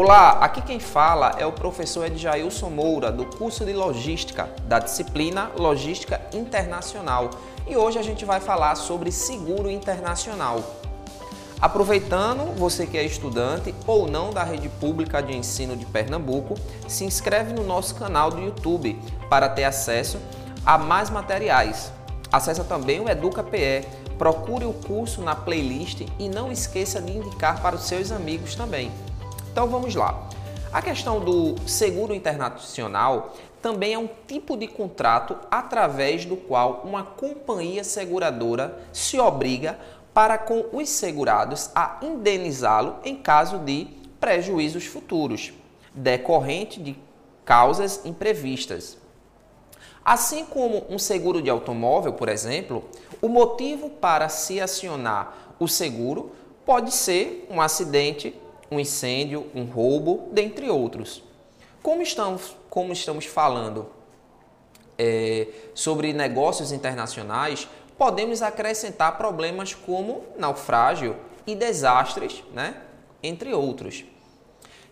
Olá, aqui quem fala é o professor Edjailson Moura, do curso de Logística, da disciplina Logística Internacional. E hoje a gente vai falar sobre seguro internacional. Aproveitando, você que é estudante ou não da rede pública de ensino de Pernambuco, se inscreve no nosso canal do YouTube para ter acesso a mais materiais. Acesse também o Educa PE, procure o curso na playlist e não esqueça de indicar para os seus amigos também. Então vamos lá. A questão do seguro internacional também é um tipo de contrato através do qual uma companhia seguradora se obriga para com os segurados a indenizá-lo em caso de prejuízos futuros, decorrente de causas imprevistas. Assim como um seguro de automóvel, por exemplo, o motivo para se acionar o seguro pode ser um acidente um incêndio, um roubo, dentre outros. Como estamos, como estamos falando é, sobre negócios internacionais, podemos acrescentar problemas como naufrágio e desastres, né? entre outros.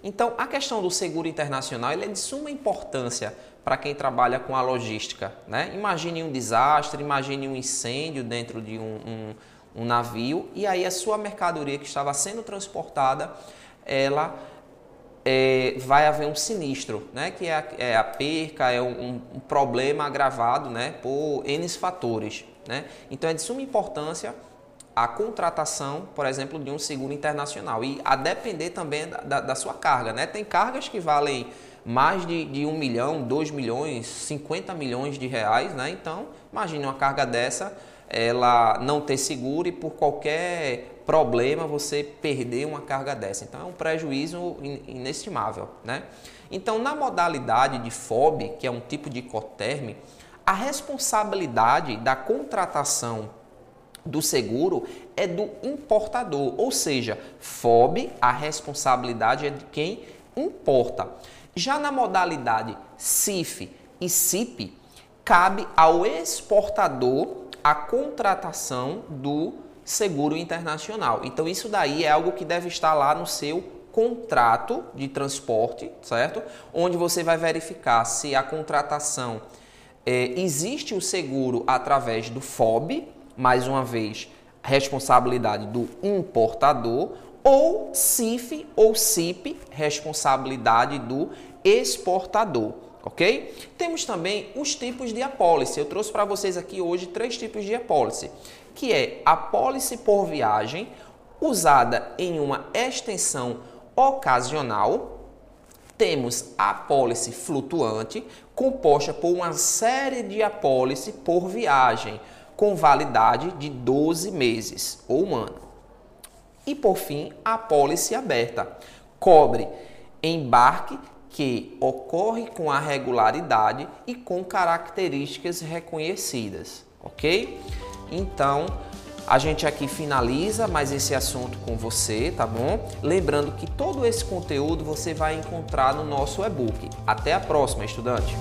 Então, a questão do seguro internacional é de suma importância para quem trabalha com a logística. Né? Imagine um desastre, imagine um incêndio dentro de um, um, um navio e aí a sua mercadoria que estava sendo transportada ela é, vai haver um sinistro, né? que é a, é a perca, é um, um, problema agravado né? por N fatores. Né? Então é de suma importância a contratação, por exemplo, de um seguro internacional e a depender também da, da, da sua carga. Né? Tem cargas que valem mais de, de 1 milhão, 2 milhões, 50 milhões de reais. Né? Então, imagine uma carga dessa, ela não ter seguro e por qualquer problema você perder uma carga dessa. Então é um prejuízo inestimável, né? Então na modalidade de FOB, que é um tipo de coterme, a responsabilidade da contratação do seguro é do importador, ou seja, FOB, a responsabilidade é de quem importa. Já na modalidade CIF e CIP, cabe ao exportador a contratação do seguro internacional. Então isso daí é algo que deve estar lá no seu contrato de transporte, certo? Onde você vai verificar se a contratação é, existe o seguro através do FOB, mais uma vez, responsabilidade do importador, ou CIF ou CIP, responsabilidade do exportador ok? Temos também os tipos de apólice. Eu trouxe para vocês aqui hoje três tipos de apólice, que é apólice por viagem, usada em uma extensão ocasional. Temos a apólice flutuante, composta por uma série de apólice por viagem, com validade de 12 meses ou um ano. E por fim, a apólice aberta, cobre embarque que ocorre com a regularidade e com características reconhecidas, ok? Então, a gente aqui finaliza mais esse assunto com você, tá bom? Lembrando que todo esse conteúdo você vai encontrar no nosso e-book. Até a próxima, estudante!